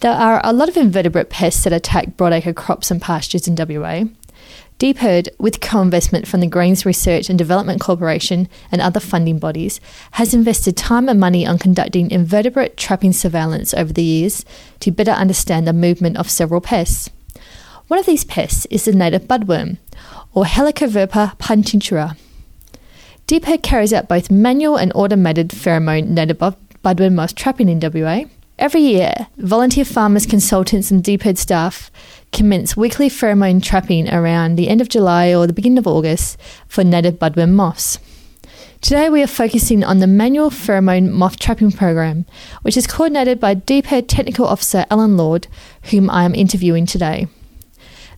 There are a lot of invertebrate pests that attack broadacre crops and pastures in WA. DPIRD, with co investment from the Grains Research and Development Corporation and other funding bodies, has invested time and money on conducting invertebrate trapping surveillance over the years to better understand the movement of several pests. One of these pests is the native budworm, or Helicoverpa punctigera. DPIRD carries out both manual and automated pheromone native budworm moth trapping in WA. Every year, volunteer farmers, consultants, and DPIRD staff commence weekly pheromone trapping around the end of July or the beginning of August for native budworm moths. Today, we are focusing on the manual pheromone moth trapping program, which is coordinated by DPIRD Technical Officer Alan Lord, whom I am interviewing today.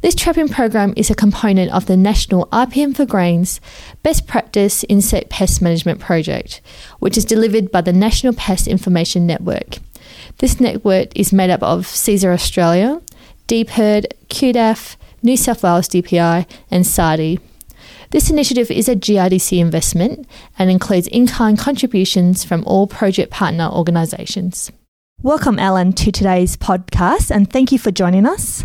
This trapping program is a component of the National RPM for Grains Best Practice Insect Pest Management Project, which is delivered by the National Pest Information Network. This network is made up of Cesar Australia, DPIRD, QDAF, New South Wales DPI, and SARDI. This initiative is a GRDC investment and includes in kind contributions from all project partner organisations. Welcome, Alan, to today's podcast, and thank you for joining us.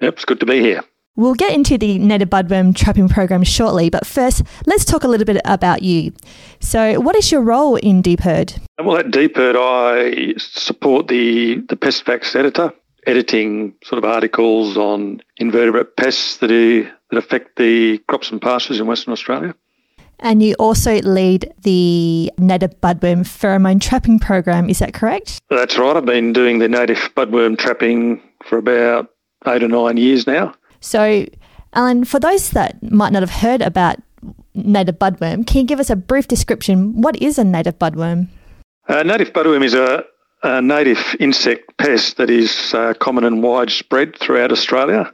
Yep, it's good to be here. We'll get into the native budworm trapping program shortly, but first, let's talk a little bit about you. So, what is your role in DPIRD? Well, at DPIRD, I support the, the Pest Facts editor, editing sort of articles on invertebrate pests that, are, that affect the crops and pastures in Western Australia. And you also lead the native budworm pheromone trapping program, is that correct? That's right. I've been doing the native budworm trapping for about eight or nine years now. So, Alan, for those that might not have heard about native budworm, can you give us a brief description? What is a native budworm? Uh, native budworm is a, a, native insect pest that is uh, common and widespread throughout Australia,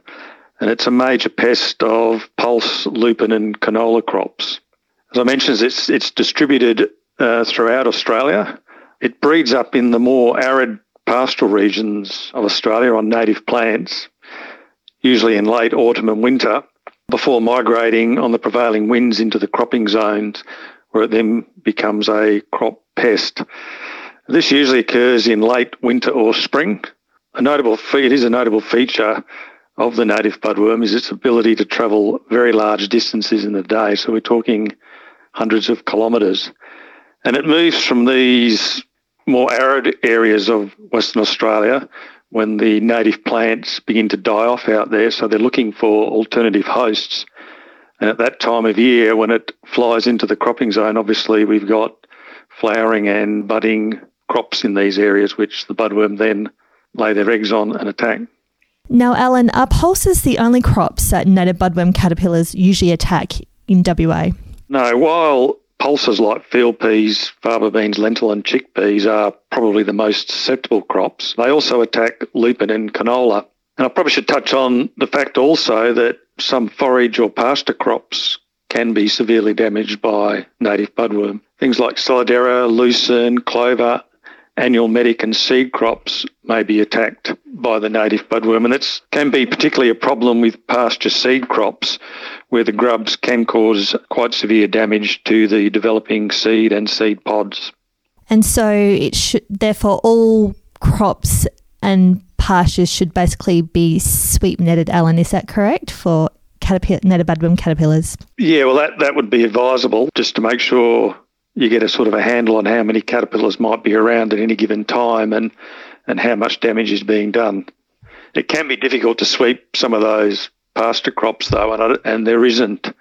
and it's a major pest of pulse, lupin, and canola crops. As I mentioned, it's it's distributed uh, throughout Australia. It breeds up in the more arid pastoral regions of Australia on native plants usually in late autumn and winter, before migrating on the prevailing winds into the cropping zones, where it then becomes a crop pest. This usually occurs in late winter or spring. A notable it is a notable feature of the native budworm is its ability to travel very large distances in the day. So we're talking hundreds of kilometres. And it moves from these more arid areas of Western Australia when the native plants begin to die off out there. So they're looking for alternative hosts. And at that time of year, when it flies into the cropping zone, obviously we've got flowering and budding crops in these areas, which the budworm then lay their eggs on and attack. Now, Alan, are pulses the only crops that native budworm caterpillars usually attack in WA? No, while pulses like field peas, faba beans, lentil, and chickpeas are probably the most susceptible crops. They also attack lupin and canola. And I probably should touch on the fact also that some forage or pasture crops can be severely damaged by native budworm. Things like serradella, lucerne, clover, annual medic and seed crops may be attacked by the native budworm and it can be particularly a problem with pasture seed crops where the grubs can cause quite severe damage to the developing seed and seed pods. And so it should therefore all crops and pastures should basically be sweep netted, Alan, is that correct for caterpillar, native budworm caterpillars? Yeah, well that, that would be advisable just to make sure you get a sort of a handle on how many caterpillars might be around at any given time and, and how much damage is being done. It can be difficult to sweep some of those pasture crops though, and, and there isn't,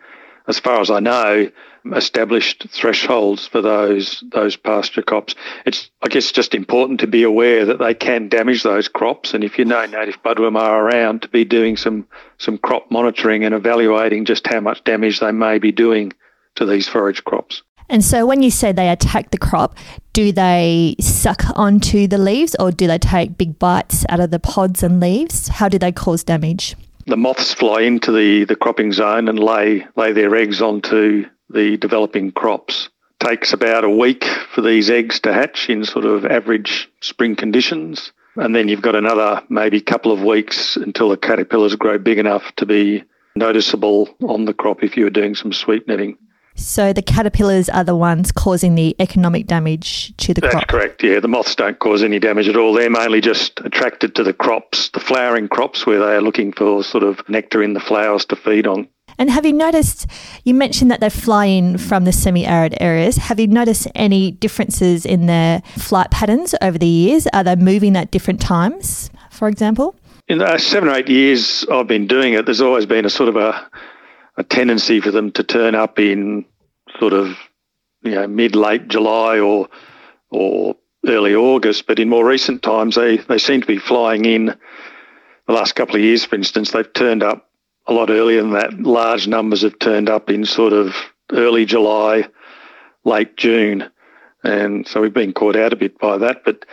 as far as I know, established thresholds for those those pasture crops. It's I guess just important to be aware that they can damage those crops, and if you know native budworm are around, to be doing some some crop monitoring and evaluating just how much damage they may be doing to these forage crops. And so when you say they attack the crop, do they suck onto the leaves or do they take big bites out of the pods and leaves? How do they cause damage? The moths fly into the, the cropping zone and lay lay their eggs onto the developing crops. Takes about a week for these eggs to hatch in sort of average spring conditions. And then you've got another maybe couple of weeks until the caterpillars grow big enough to be noticeable on the crop if you were doing some sweep netting. So the caterpillars are the ones causing the economic damage to the That's crop. correct. Yeah, the moths don't cause any damage at all. They're mainly just attracted to the crops, the flowering crops, where they are looking for sort of nectar in the flowers to feed on. And have you noticed, you mentioned that they fly in from the semi arid areas. Have you noticed any differences in their flight patterns over the years? Are they moving at different times, for example? In the seven or eight years I've been doing it, there's always been a sort of a, a tendency for them to turn up in sort of you know mid late July or or early August. But in more recent times, they they seem to be flying in. The last couple of years, for instance, they've turned up a lot earlier than that. Large numbers have turned up in sort of early July, late June, and so we've been caught out a bit by that. But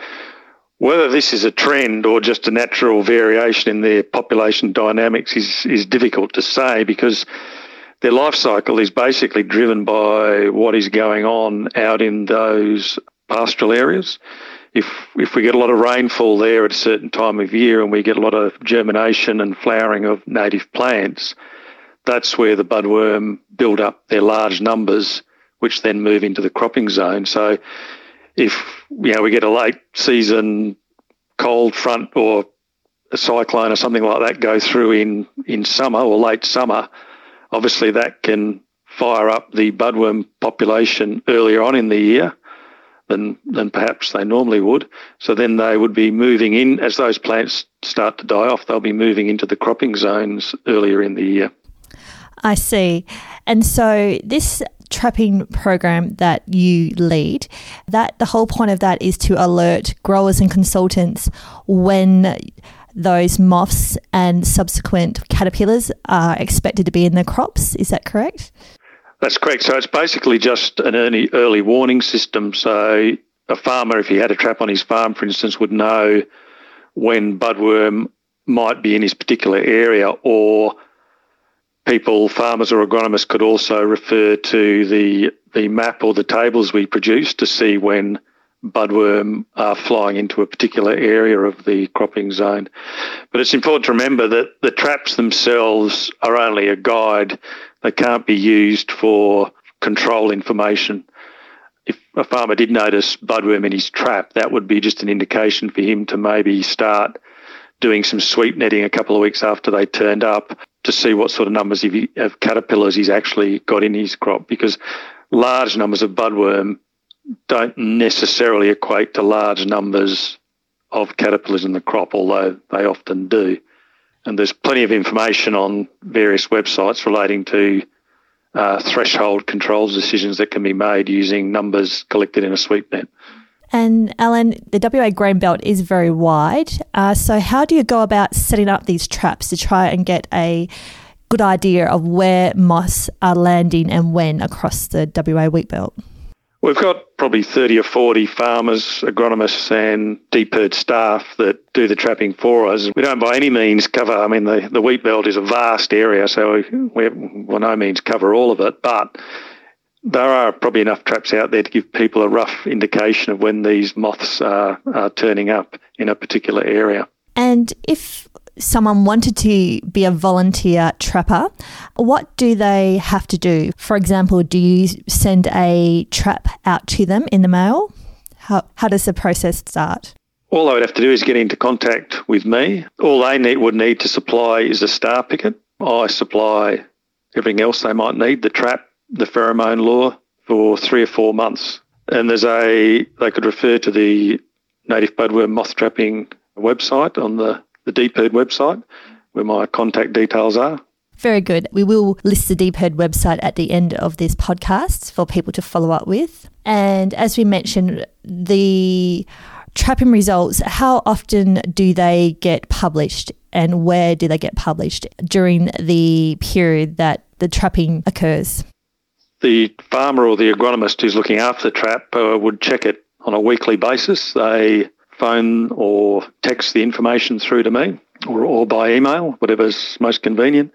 whether this is a trend or just a natural variation in their population dynamics is, is difficult to say because their life cycle is basically driven by what is going on out in those pastoral areas. If if we get a lot of rainfall there at a certain time of year and we get a lot of germination and flowering of native plants, that's where the budworm build up their large numbers, which then move into the cropping zone. So if you know we get a late season cold front or a cyclone or something like that go through in in summer or late summer, obviously that can fire up the budworm population earlier on in the year than than perhaps they normally would. So then they would be moving in as those plants start to die off. They'll be moving into the cropping zones earlier in the year. I see. And so this trapping program that you lead, that the whole point of that is to alert growers and consultants when those moths and subsequent caterpillars are expected to be in the crops. Is that correct? That's correct. So it's basically just an early early warning system. So a farmer, if he had a trap on his farm, for instance, would know when budworm might be in his particular area or people, farmers or agronomists could also refer to the the map or the tables we produce to see when budworm are flying into a particular area of the cropping zone. But it's important to remember that the traps themselves are only a guide. They can't be used for control information. If a farmer did notice budworm in his trap, that would be just an indication for him to maybe start doing some sweep netting a couple of weeks after they turned up to see what sort of numbers of caterpillars he's actually got in his crop because large numbers of budworm don't necessarily equate to large numbers of caterpillars in the crop, although they often do. And there's plenty of information on various websites relating to uh, threshold controls decisions that can be made using numbers collected in a sweep net. And Alan, the WA grain belt is very wide. Uh, so, how do you go about setting up these traps to try and get a good idea of where moths are landing and when across the WA wheat belt? We've got probably 30 or 40 farmers, agronomists, and DPIRD staff that do the trapping for us. We don't by any means cover, I mean, the, the wheat belt is a vast area, so we, we by no means cover all of it, but there are probably enough traps out there to give people a rough indication of when these moths are, are turning up in a particular area. And if someone wanted to be a volunteer trapper, what do they have to do? For example, do you send a trap out to them in the mail? How, how does the process start? All they would have to do is get into contact with me. All they need, would need to supply is a star picket. I supply everything else they might need, the trap, the pheromone lure, for three or four months. And there's a, they could refer to the native budworm moth trapping website on the the DPIRD website where my contact details are. Very good. We will list the DPIRD website at the end of this podcast for people to follow up with. And as we mentioned, the trapping results, how often do they get published and where do they get published during the period that the trapping occurs? The farmer or the agronomist who's looking after the trap uh, would check it on a weekly basis. They phone or text the information through to me or, or by email, whatever's most convenient.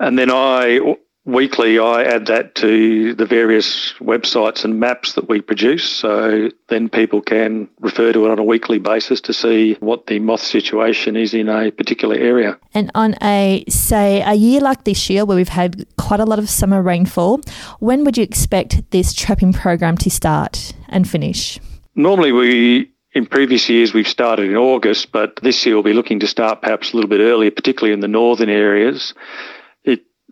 And then I weekly, I add that to the various websites and maps that we produce. So then people can refer to it on a weekly basis to see what the moth situation is in a particular area. And on a, say, a year like this year where we've had quite a lot of summer rainfall, when would you expect this trapping program to start and finish? Normally, we in previous years, we've started in August, but this year we'll be looking to start perhaps a little bit earlier, particularly in the northern areas.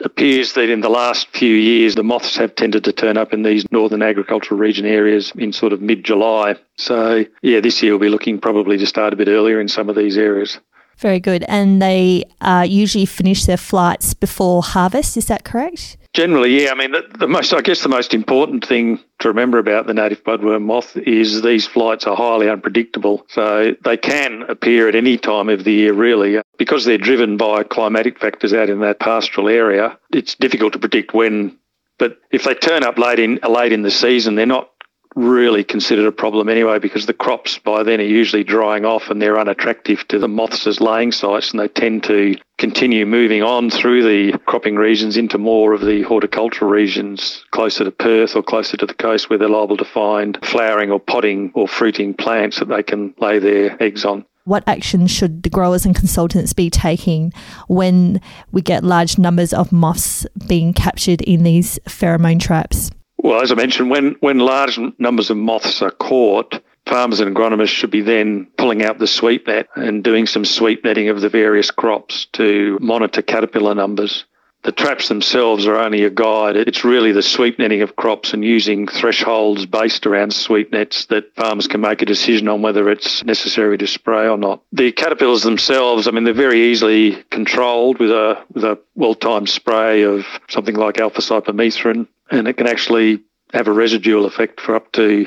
Appears that in the last few years, the moths have tended to turn up in these northern agricultural region areas in sort of mid July. So, yeah, this year we'll be looking probably to start a bit earlier in some of these areas. Very good. And they uh, usually finish their flights before harvest, is that correct? Generally, yeah. I mean, the, the, most, I guess, the most important thing to remember about the native budworm moth is these flights are highly unpredictable. So they can appear at any time of the year, really, because they're driven by climatic factors out in that pastoral area. It's difficult to predict when. But if they turn up late in late in the season, they're not really considered a problem anyway because the crops by then are usually drying off and they're unattractive to the moths as laying sites and they tend to continue moving on through the cropping regions into more of the horticultural regions closer to Perth or closer to the coast where they're liable to find flowering or potting or fruiting plants that they can lay their eggs on what actions should the growers and consultants be taking when we get large numbers of moths being captured in these pheromone traps? Well, as I mentioned, when, when large numbers of moths are caught, farmers and agronomists should be then pulling out the sweep net and doing some sweep netting of the various crops to monitor caterpillar numbers. The traps themselves are only a guide. It's really the sweep netting of crops and using thresholds based around sweep nets that farmers can make a decision on whether it's necessary to spray or not. The caterpillars themselves, I mean, they're very easily controlled with a, with a well-timed spray of something like alpha cypermethrin and it can actually have a residual effect for up to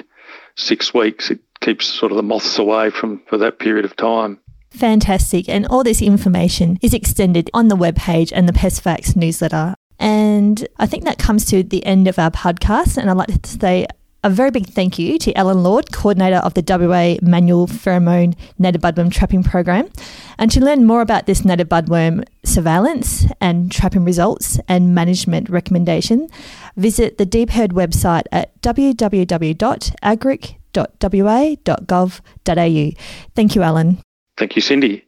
six weeks. It keeps sort of the moths away from for that period of time. Fantastic. And all this information is extended on the webpage and the PestFacts newsletter. And I think that comes to the end of our podcast. And I'd like to say a very big thank you to Alan Lord, coordinator of the WA Manual Pheromone Native Budworm Trapping Program. And to learn more about this native budworm surveillance and trapping results and management recommendation, visit the DPIRD website at www.agric.wa.gov.au. Thank you, Alan. Thank you, Cindy.